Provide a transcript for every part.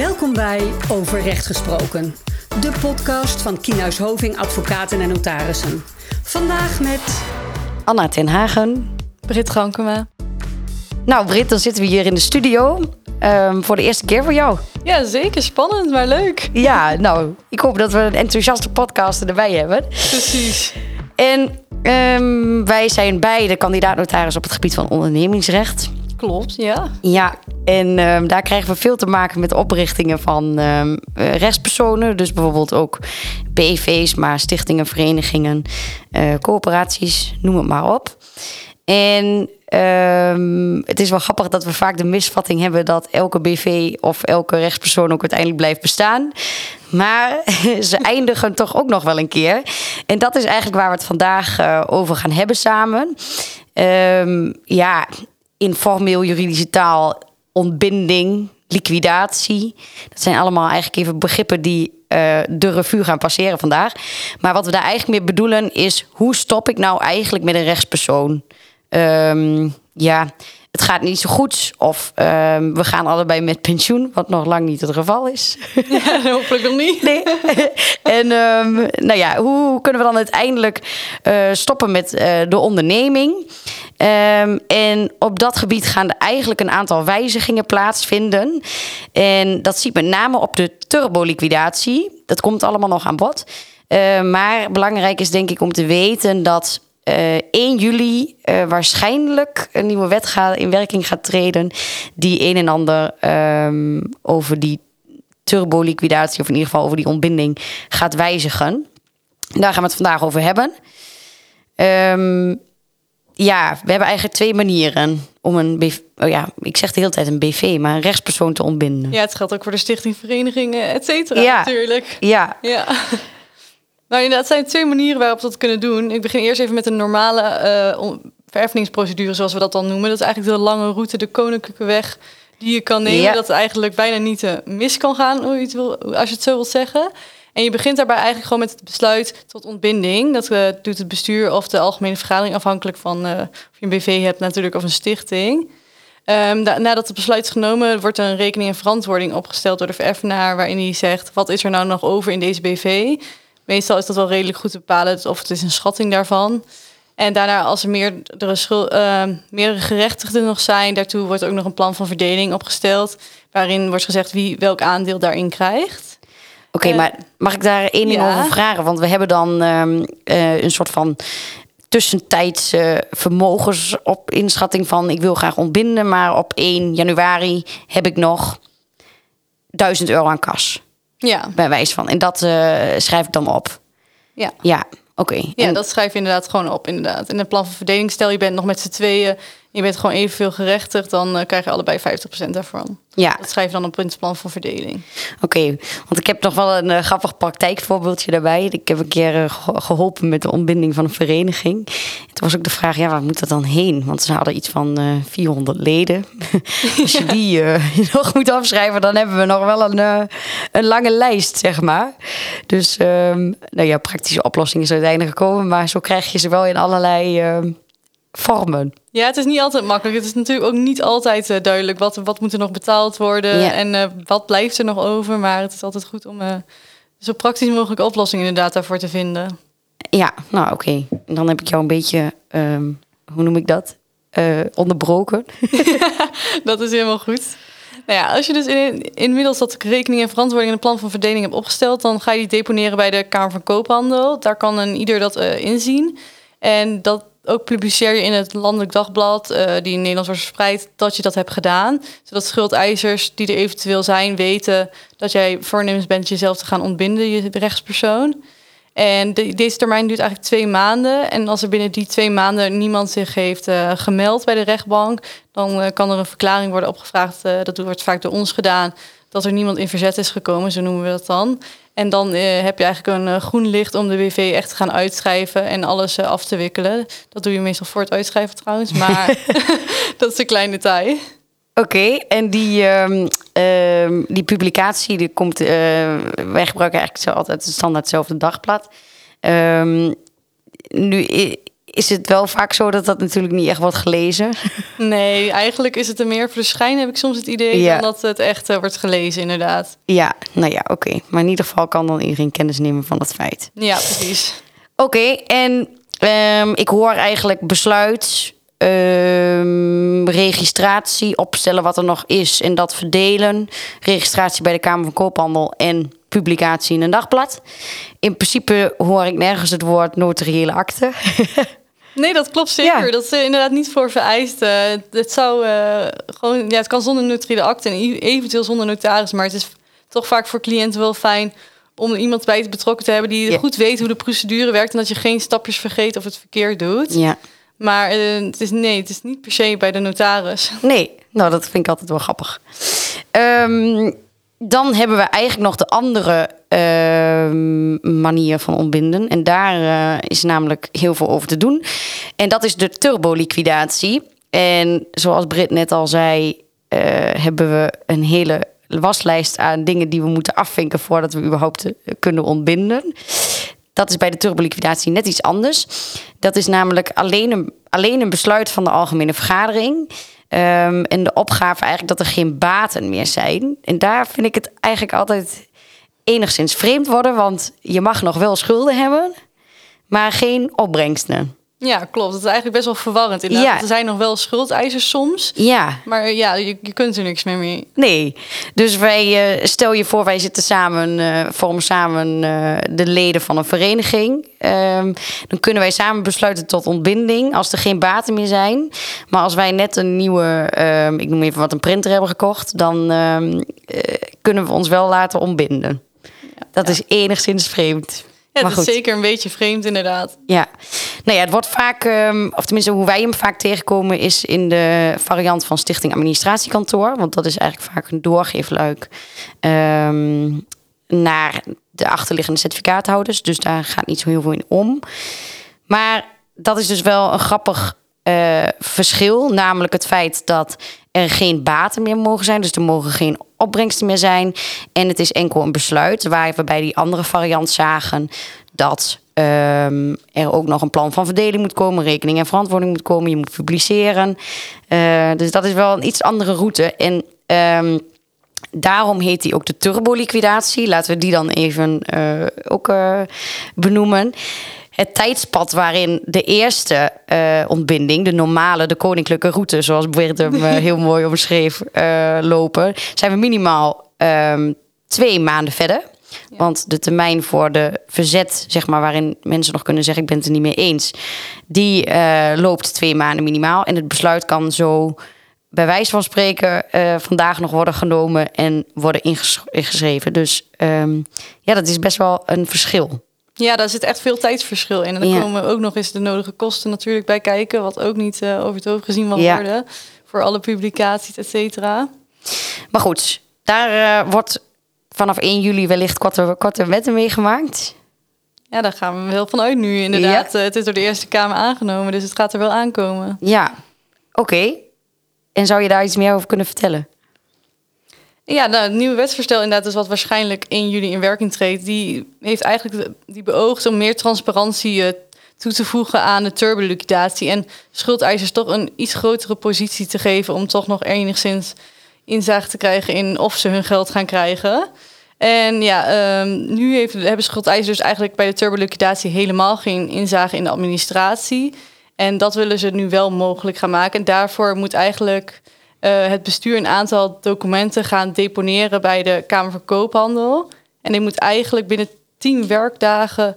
Welkom bij Over Recht Gesproken, de podcast van Kienhuis Hoving Advocaten en Notarissen. Vandaag met Anna ten Hagen. Brit Gankema. Nou, Brit, dan zitten we hier in de studio. Ehm, voor de eerste keer voor jou. Ja, zeker. Spannend, maar leuk. Ja, nou, ik hoop dat we een enthousiaste podcast erbij hebben. Precies. En ehm, wij zijn beide kandidaat-notaris op het gebied van ondernemingsrecht. Klopt, ja. Ja, en ehm, daar krijgen we veel te maken met oprichtingen van ehm, eh, rechtspersonen. Dus bijvoorbeeld ook BV's, maar stichtingen, verenigingen, eh, coöperaties, noem het maar op. En ehm, het is wel grappig dat we vaak de misvatting hebben dat elke BV of elke rechtspersoon ook uiteindelijk blijft bestaan. Maar ze eindigen toch ook nog wel een keer. En dat is eigenlijk waar we het vandaag eh, over gaan hebben samen. Ja, in formeel juridische taal ontbinding, liquidatie. Dat zijn allemaal eigenlijk even begrippen die eh, de revue gaan passeren vandaag. Maar wat we daar eigenlijk mee bedoelen is... hoe stop ik nou eigenlijk met een rechtspersoon? Ehm, ja, het gaat niet zo goed. Of ehm, we gaan allebei met pensioen, wat nog lang niet het geval is. ja hopelijk nog niet. Nee. en um, nou ja, hoe kunnen we dan uiteindelijk uh, stoppen met uh, de onderneming? Um, en op dat gebied gaan er eigenlijk een aantal wijzigingen plaatsvinden. En dat ziet met name op de turboliquidatie. Dat komt allemaal nog aan bod. Uh, maar belangrijk is denk ik om te weten dat uh, 1 juli uh, waarschijnlijk een nieuwe wet gaat, in werking gaat treden. Die een en ander um, over die turboliquidatie, of in ieder geval over die ontbinding, gaat wijzigen. Daar gaan we het vandaag over hebben. Um, ja, we hebben eigenlijk twee manieren om een BV, oh ja, ik zeg de hele tijd een BV, maar een rechtspersoon te ontbinden. Ja, het geldt ook voor de stichting, verenigingen, et cetera, ja. natuurlijk. Ja. ja. Nou, inderdaad, zijn twee manieren waarop we dat kunnen doen. Ik begin eerst even met een normale uh, vererfeningsprocedure, zoals we dat dan noemen. Dat is eigenlijk de lange route, de koninklijke weg die je kan nemen. Ja. Dat eigenlijk bijna niet uh, mis kan gaan, hoe je het wil, als je het zo wilt zeggen. En je begint daarbij eigenlijk gewoon met het besluit tot ontbinding. Dat uh, doet het bestuur of de algemene vergadering, afhankelijk van uh, of je een BV hebt natuurlijk of een stichting. Um, nadat het besluit is genomen, wordt er een rekening en verantwoording opgesteld door de vereffenaar, waarin hij zegt: wat is er nou nog over in deze BV? Meestal is dat wel redelijk goed te bepalen, of het is een schatting daarvan. En daarna, als er meerdere, schul, uh, meerdere gerechtigden nog zijn, daartoe wordt ook nog een plan van verdeling opgesteld, waarin wordt gezegd wie welk aandeel daarin krijgt. Oké, okay, uh, maar mag ik daar één ding ja. over vragen? Want we hebben dan um, uh, een soort van tussentijdse vermogens op inschatting van ik wil graag ontbinden, maar op 1 januari heb ik nog 1000 euro aan kas. Ja. Bij wijze van. En dat uh, schrijf ik dan op. Ja. Ja, oké. Okay. Ja, en dat schrijf je inderdaad gewoon op, inderdaad. En een plan van verdeling, stel je bent nog met z'n tweeën, je bent gewoon evenveel gerechtigd, dan uh, krijg je allebei 50% daarvan. Ja. Dat schrijf je dan op het plan van verdeling. Oké, okay, want ik heb nog wel een uh, grappig praktijkvoorbeeldje daarbij. Ik heb een keer uh, geholpen met de ontbinding van een vereniging. En toen was ook de vraag, ja, waar moet dat dan heen? Want ze hadden iets van uh, 400 leden. Als je die nog moet afschrijven, dan hebben we nog wel een, een lange lijst, zeg maar. Dus, um, nou ja, praktische oplossing is uiteindelijk gekomen. Maar zo krijg je ze wel in allerlei vormen. Ja, het is niet altijd makkelijk. Het is natuurlijk ook niet altijd uh, duidelijk wat, wat moet er nog betaald worden Ja. en uh, wat blijft er nog over. Maar het is altijd goed om uh, zo praktisch mogelijke oplossingen inderdaad daarvoor te vinden. Ja, nou oké. Okay. Dan heb ik jou een beetje, um, hoe noem ik dat? Onderbroken. dat is helemaal goed. Nou ja, als je dus in, inmiddels dat rekening en verantwoording en een plan van verdeling hebt opgesteld, dan ga je die deponeren bij de Kamer van Koophandel. Daar kan een ieder dat inzien. En dat ook publiceer je in het landelijk dagblad, uh, die in Nederland wordt verspreid, dat je dat hebt gedaan. Zodat schuldeisers die er eventueel zijn, weten dat jij voornemens bent jezelf te gaan ontbinden, je rechtspersoon. En de, deze termijn duurt eigenlijk twee maanden. En als er binnen die twee maanden niemand zich heeft uh, gemeld bij de rechtbank, dan uh, kan er een verklaring worden opgevraagd. Dat wordt vaak door ons gedaan. Dat er niemand in verzet is gekomen, zo noemen we dat dan. En dan uh, heb je eigenlijk een uh, groen licht om de BV echt te gaan uitschrijven en alles uh, af te wikkelen. Dat doe je meestal voor het uitschrijven trouwens, maar dat is een klein detail. Oké, okay, en die, um, um, die publicatie, die komt, wij gebruiken eigenlijk zo altijd standaard hetzelfde dagblad. Um, nu is het wel vaak zo dat dat natuurlijk niet echt wordt gelezen. Nee, eigenlijk is het er meer voor de schijn, heb ik soms het idee, Ja. dan dat het echt eh, wordt gelezen, inderdaad. Ja, nou ja, oké. Maar in ieder geval kan dan iedereen kennis nemen van dat feit. Ja, precies. Oké, en ehm, ik hoor eigenlijk besluit, ehm, registratie, opstellen wat er nog is en dat verdelen. Registratie bij de Kamer van Koophandel en publicatie in een dagblad. In principe hoor ik nergens het woord notariële akte. Nee, dat klopt zeker. Ja. Dat is er inderdaad niet voor vereist. Het zou eh, gewoon, ja, het kan zonder notariële akte en eventueel zonder notaris, maar het is toch vaak voor cliënten wel fijn om iemand bij te betrokken te hebben die Ja. goed weet hoe de procedure werkt en dat je geen stapjes vergeet of het verkeerd doet. ja. Maar eh, het is nee, het is niet per se bij de notaris. Nee, nou dat vind ik altijd wel grappig. Ehm, dan hebben we eigenlijk nog de andere ehm, manier van ontbinden. En daar eh, is namelijk heel veel over te doen. En dat is de turboliquidatie. En zoals Britt net al zei, eh, hebben we een hele waslijst aan dingen die we moeten afvinken voordat we überhaupt eh, kunnen ontbinden. Dat is bij de turboliquidatie net iets anders. Dat is namelijk alleen een, alleen een besluit van de algemene vergadering. Ehm, en de opgave eigenlijk dat er geen baten meer zijn. En daar vind ik het eigenlijk altijd enigszins vreemd worden. Want je mag nog wel schulden hebben, maar geen opbrengsten. Ja, klopt. Het is eigenlijk best wel verwarrend. Inderdaad. Ja. Er zijn nog wel schuldeisers soms. Ja, Maar ja, je, je kunt er niks meer mee. Nee. Dus wij, eh, stel je voor, wij zitten samen, eh, vormen samen eh, de leden van een vereniging. Ehm, dan kunnen wij samen besluiten tot ontbinding als er geen baten meer zijn. Maar als wij net een nieuwe, ehm, ik noem even wat, een printer hebben gekocht, dan ehm, eh, kunnen we ons wel laten ontbinden. Dat is enigszins vreemd. Ja, maar het is zeker een beetje vreemd inderdaad. Ja, nou ja, het wordt vaak, ehm, of tenminste hoe wij hem vaak tegenkomen, is in de variant van Stichting Administratiekantoor. Want dat is eigenlijk vaak een doorgeefluik ehm, naar de achterliggende certificaathouders. Dus daar gaat niet zo heel veel in om. Maar dat is dus wel een grappig eh, verschil. Namelijk het feit dat er geen baten meer mogen zijn. Dus er mogen geen opbrengsten meer zijn. En het is enkel een besluit. Waar we bij die andere variant zagen dat ehm, er ook nog een plan van verdeling moet komen. Rekening en verantwoording moet komen. Je moet publiceren. Eh, dus dat is wel een iets andere route. En ehm, Daarom heet die ook de turboliquidatie. Laten we die dan even eh, ook benoemen. Het tijdspad waarin de eerste eh, ontbinding, de normale, de koninklijke route, zoals Bert hem eh, heel mooi omschreef, eh, lopen, zijn we minimaal ehm, twee maanden verder. Want de termijn voor de verzet, zeg maar, waarin mensen nog kunnen zeggen: Ik ben het er niet mee eens, die loopt twee maanden minimaal. En het besluit kan zo bij wijze van spreken vandaag nog worden genomen en worden inges- ingeschreven. Dus ehm, ja, dat is best wel een verschil. Ja, daar zit echt veel tijdsverschil in. En dan Ja. komen ook nog eens de nodige kosten natuurlijk bij kijken. Wat ook niet eh, over het hoofd gezien mag Ja. worden. Voor alle publicaties, et cetera. Maar goed, daar eh, wordt vanaf 1 juli wellicht korte, korte wetten meegemaakt. Ja, daar gaan we wel van uit nu inderdaad. Eh, het is door de Eerste Kamer aangenomen, dus het gaat er wel aankomen. Ja, oké. En zou je daar iets meer over kunnen vertellen? Ja, nou, het nieuwe wetsvoorstel inderdaad, dus wat waarschijnlijk 1 juli in werking treedt, die heeft eigenlijk die beoogt om meer transparantie eh, toe te voegen aan de turboliquidatie en schuldeisers toch een iets grotere positie te geven om toch nog enigszins inzage te krijgen in of ze hun geld gaan krijgen. En ja, ehm, nu hebben schuldeisers dus eigenlijk bij de turboliquidatie helemaal geen inzage in de administratie. En dat willen ze nu wel mogelijk gaan maken. En daarvoor moet eigenlijk eh, het bestuur een aantal documenten gaan deponeren bij de Kamer van Koophandel. En die moet eigenlijk binnen tien werkdagen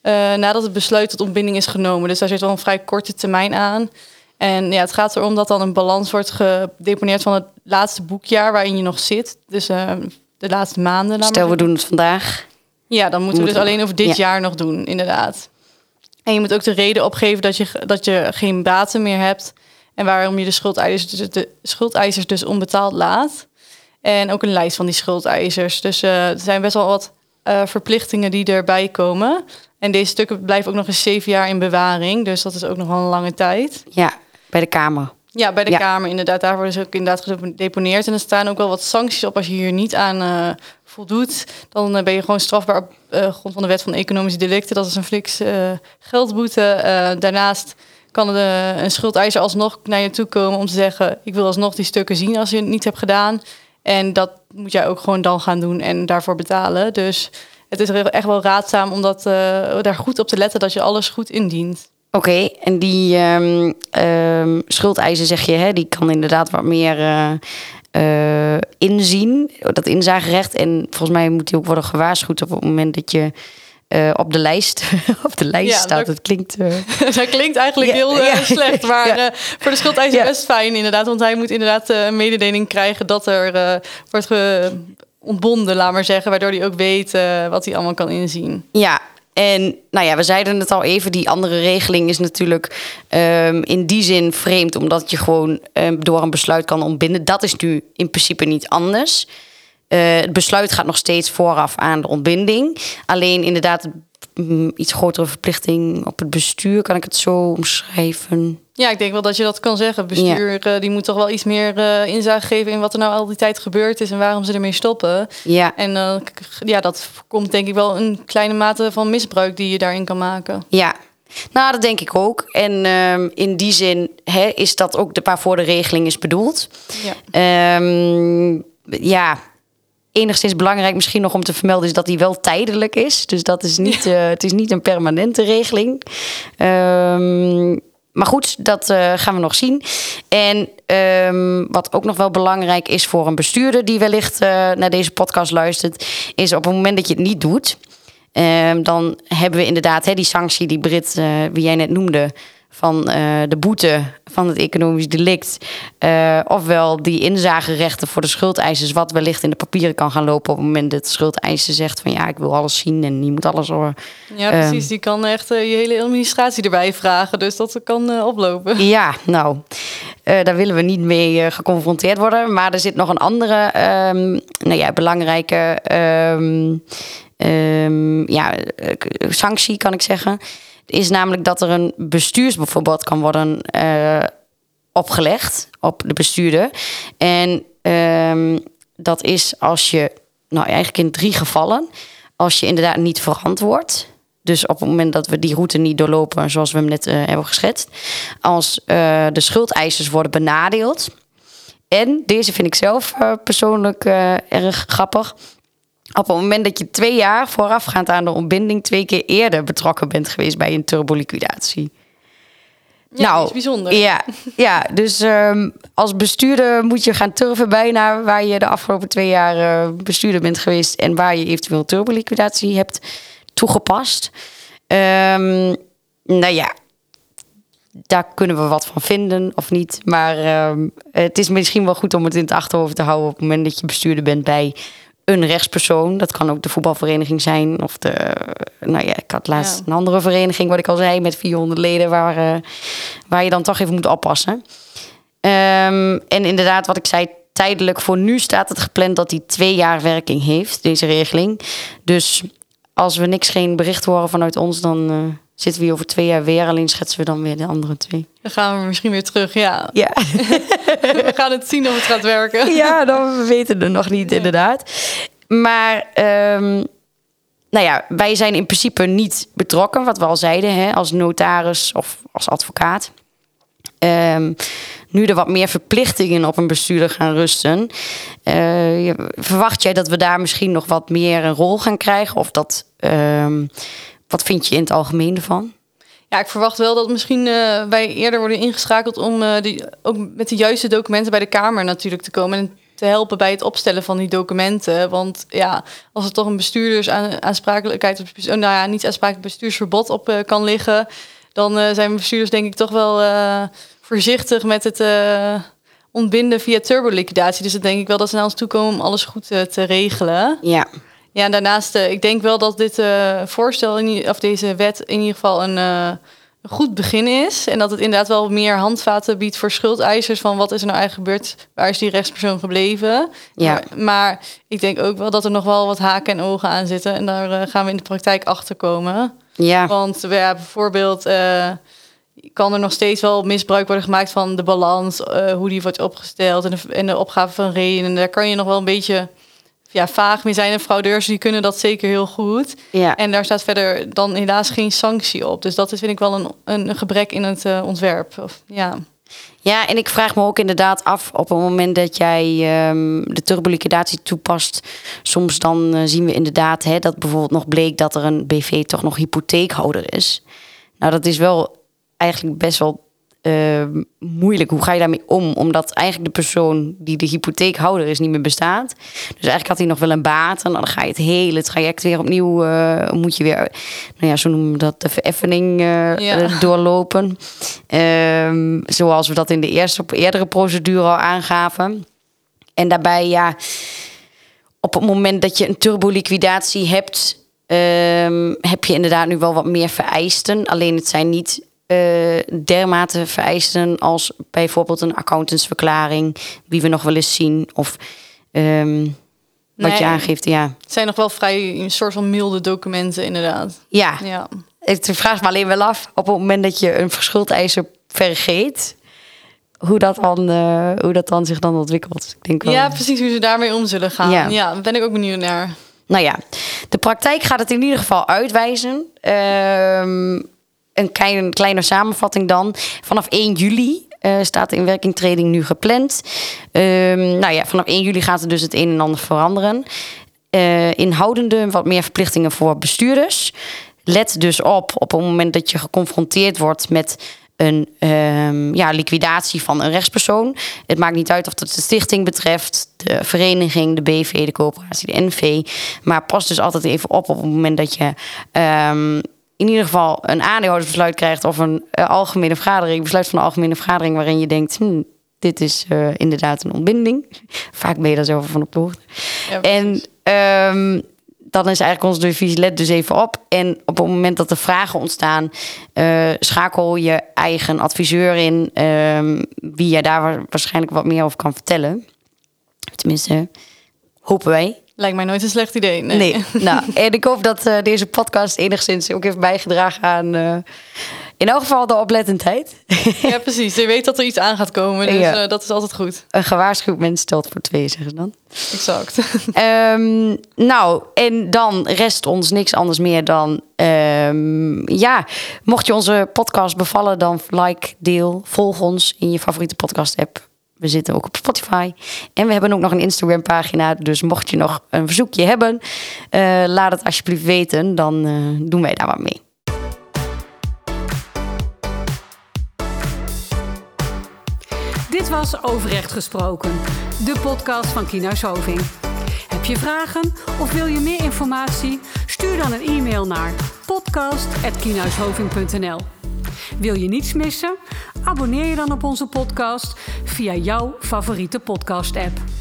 eh, nadat het besluit tot ontbinding is genomen. Dus daar zit wel een vrij korte termijn aan. En ja, het gaat erom dat dan een balans wordt gedeponeerd van het laatste boekjaar waarin je nog zit. Dus eh, de laatste maanden. Stel, we doen het vandaag. Ja, dan moeten we dus alleen over dit ja. jaar nog doen, inderdaad. En je moet ook de reden opgeven dat je, dat je geen baten meer hebt. En waarom je de schuldeisers, dus de schuldeisers dus onbetaald laat. En ook een lijst van die schuldeisers. Dus eh, er zijn best wel wat eh, verplichtingen die erbij komen. En deze stukken blijven ook nog eens zeven jaar in bewaring. Dus dat is ook nog wel een lange tijd. Ja, bij de Kamer. Ja, bij de Ja. Kamer inderdaad. Daar worden ze ook inderdaad gedeponeerd. En er staan ook wel wat sancties op als je hier niet aan eh, voldoet. Dan ben je gewoon strafbaar op grond van de wet van economische delicten. Dat is een fliks geldboete. Daarnaast kan de, een schuldeiser alsnog naar je toe komen om te zeggen... ik wil alsnog die stukken zien als je het niet hebt gedaan. En dat moet jij ook gewoon dan gaan doen en daarvoor betalen. Dus het is echt wel raadzaam om dat, eh, daar goed op te letten... dat je alles goed indient. Oké, en die schuldeisen zeg je, hè, die kan inderdaad wat meer eh, eh, inzien, dat inzagerecht. En volgens mij moet die ook worden gewaarschuwd op het moment dat je eh, op de lijst, op de lijst Ja, staat. dat- Het klinkt. dat klinkt eigenlijk Ja, heel eh, ja, slecht, maar voor de schuldeiser Ja. best fijn inderdaad. Want hij moet inderdaad een mededeling krijgen dat er wordt ontbonden, laat maar zeggen. Waardoor hij ook weet wat hij allemaal kan inzien. Ja, en nou ja, we zeiden het al even, die andere regeling is natuurlijk ehm, in die zin vreemd, omdat je gewoon ehm, door een besluit kan ontbinden. Dat is nu in principe niet anders. Eh, het besluit gaat nog steeds vooraf aan de ontbinding. Alleen inderdaad, mm, iets grotere verplichting op het bestuur, kan ik het zo omschrijven? Ja, ik denk wel dat je dat kan zeggen. Bestuur eh, die moet toch wel iets meer eh, inzage geven in wat er nou al die tijd gebeurd is en waarom ze ermee stoppen. Ja, En ja, dat komt denk ik wel een kleine mate van misbruik die je daarin kan maken. Ja, nou, dat denk ik ook. En ehm, in die zin hè, is dat ook de waarvoor de regeling is bedoeld. Ja. Ehm, ja, enigszins belangrijk misschien nog om te vermelden is dat die wel tijdelijk is. Dus dat is niet, eh, het is niet een permanente regeling. Ehm, maar goed, dat eh, gaan we nog zien. En ehm, wat ook nog wel belangrijk is voor een bestuurder die wellicht eh, naar deze podcast luistert, is op het moment dat je het niet doet, Ehm, dan hebben we inderdaad hè, die sanctie die Brit, wie jij net noemde, van eh, de boete van het economisch delict. Eh, ofwel die inzagerechten voor de schuldeisers, wat wellicht in de papieren kan gaan lopen op het moment dat de schuldeiser zegt van ja, ik wil alles zien en je moet alles horen. Ja, Ehm. precies. Die kan echt eh, je hele administratie erbij vragen. Dus dat kan oplopen. Ja, nou, daar willen we niet mee geconfronteerd worden. Maar er zit nog een andere, ehm, nou ja, belangrijke ehm, ja, sanctie, kan ik zeggen. Is namelijk dat er een bestuursverbod kan worden eh, opgelegd op de bestuurder. En ehm, dat is als je, nou eigenlijk in drie gevallen, als je inderdaad niet verantwoord. Dus op het moment dat we die route niet doorlopen, zoals we hem net eh, hebben geschetst. Als eh, de schuldeisers worden benadeeld. En deze vind ik zelf persoonlijk erg grappig. Op het moment dat je twee jaar voorafgaand aan de ontbinding twee keer eerder betrokken bent geweest bij een turboliquidatie. Ja, nou, iets bijzonder. Ja, ja dus ehm, als bestuurder moet je gaan turven bijna waar je de afgelopen twee jaar eh, bestuurder bent geweest en waar je eventueel turboliquidatie hebt toegepast. Ehm, nou ja, daar kunnen we wat van vinden of niet. Maar ehm, het is misschien wel goed om het in het achterhoofd te houden op het moment dat je bestuurder bent bij een rechtspersoon. Dat kan ook de voetbalvereniging zijn. Of de, nou ja, ik had laatst Ja. een andere vereniging, wat ik al zei, met 400 leden, waar, eh, waar je dan toch even moet oppassen. Ehm, en inderdaad, wat ik zei, tijdelijk voor nu staat het gepland dat die twee jaar werking heeft, deze regeling. Dus als we niks geen bericht horen vanuit ons, dan eh, zitten we hier over twee jaar weer. Alleen schetsen we dan weer de andere twee. Dan gaan we misschien weer terug. Ja, Ja, we gaan het zien of het gaat werken. ja dan we weten het nog niet, inderdaad. Maar ehm, nou ja, wij zijn in principe niet betrokken, wat we al zeiden, hè, als notaris of als advocaat. Ehm, nu er wat meer verplichtingen op een bestuurder gaan rusten, eh, verwacht jij dat we daar misschien nog wat meer een rol gaan krijgen? Of dat, ehm, wat vind je in het algemeen ervan? Ja, ik verwacht wel dat misschien eh, wij eerder worden ingeschakeld om eh, die, ook met de juiste documenten bij de Kamer natuurlijk te komen. En te helpen bij het opstellen van die documenten. Want ja, als er toch een bestuurdersaansprakelijkheid, of bestuurs- oh, nou ja, niet aansprakelijk bestuursverbod op eh, kan liggen, dan zijn bestuurders denk ik toch wel voorzichtig met het ontbinden via turboliquidatie. Dus dan denk ik wel dat ze naar ons toe komen om alles goed te regelen. Ja, Ja, en daarnaast, eh, ik denk wel dat dit eh, voorstel, in, of deze wet, in ieder geval een, eh, een goed begin is. En dat het inderdaad wel meer handvaten biedt voor schuldeisers. Van wat is er nou eigenlijk gebeurd? Waar is die rechtspersoon gebleven? Ja. Maar, maar ik denk ook wel dat er nog wel wat haken en ogen aan zitten. En daar gaan we in de praktijk achter komen. ja. Want ja, bijvoorbeeld, eh, kan er nog steeds wel misbruik worden gemaakt van de balans, hoe die wordt opgesteld en de, en de opgave van reden. En daar kan je nog wel een beetje ja, vaag mee zijn. En fraudeurs die kunnen dat zeker heel goed. Ja. En daar staat verder dan helaas geen sanctie op. Dus dat is vind ik wel een, een gebrek in het uh, ontwerp. Of, ja. Ja, en ik vraag me ook inderdaad af op het moment dat jij um, de turboliquidatie toepast. Soms dan uh, zien we inderdaad hè, dat bijvoorbeeld nog bleek dat er een BV toch nog hypotheekhouder is. Nou, dat is wel eigenlijk best wel uh, moeilijk. Hoe ga je daarmee om? Omdat eigenlijk de persoon die de hypotheekhouder is niet meer bestaat. Dus eigenlijk had hij nog wel een baat. En dan ga je het hele traject weer opnieuw. Uh, moet je weer, nou ja, zo noemen we dat, de vereffening uh, ja. doorlopen. Um, zoals we dat in de eerste op eerdere procedure al aangaven. En daarbij, ja, op het moment dat je een turboliquidatie hebt. Um, heb je inderdaad nu wel wat meer vereisten. Alleen het zijn niet dermate vereisten als bijvoorbeeld een accountantsverklaring, wie we nog wel eens zien, of um, wat Nee. je aangeeft. Ja, Het zijn nog wel vrij een soort van milde documenten, inderdaad. ja. Ja. het vraagt me alleen wel af op het moment dat je een verschuldeiser vergeet, hoe dat dan, uh, hoe dat dan zich dan ontwikkelt. Ik denk wel, ja, precies hoe ze daarmee om zullen gaan. Ja. Ja, daar ben ik ook benieuwd naar. Nou ja, de praktijk gaat het in ieder geval uitwijzen. Ehm, een klein, kleine samenvatting dan. Vanaf 1 juli uh, staat de inwerkingtreding nu gepland. Um, nou ja, vanaf 1 juli gaat er dus het een en ander veranderen. Uh, inhoudende wat meer verplichtingen voor bestuurders. Let dus op op het moment dat je geconfronteerd wordt met een um, ja, liquidatie van een rechtspersoon. Het maakt niet uit of het de stichting betreft, de vereniging, de BV, de coöperatie, de NV. Maar pas dus altijd even op op het moment dat je um, in ieder geval een aandeelhoudersbesluit krijgt of een uh, algemene vergadering, besluit van een algemene vergadering waarin je denkt, hm, dit is uh, inderdaad een ontbinding. Vaak ben je daar zelf van op de hoogte. Ja, en um, dan is eigenlijk onze divisie let dus even op. En op het moment dat er vragen ontstaan, uh, schakel je eigen adviseur in, um, wie je daar waarschijnlijk wat meer over kan vertellen. Tenminste, hopen wij. Lijkt mij nooit een slecht idee. Nee. nee. nou, en ik hoop dat uh, deze podcast enigszins ook heeft bijgedragen aan. Uh, in elk geval de oplettendheid. Ja, precies. Je weet dat er iets aan gaat komen. Dus ja. uh, dat is altijd goed. Een gewaarschuwd mens stelt voor twee, zeggen ze dan. Exact. um, nou, en dan rest ons niks anders meer dan. Um, ja, mocht je onze podcast bevallen, dan like, deel, volg ons in je favoriete podcast-app. We zitten ook op Spotify. En we hebben ook nog een Instagram-pagina. Dus mocht je nog een verzoekje hebben, uh, laat het alsjeblieft weten. Dan uh, doen wij daar wat mee. Dit was Overrecht Gesproken, de podcast van Kienhuis Hoving. Heb je vragen of wil je meer informatie? Stuur dan een e-mail naar podcast.kienhuishoving.nl Wil je niets missen? Abonneer je dan op onze podcast via jouw favoriete podcast-app.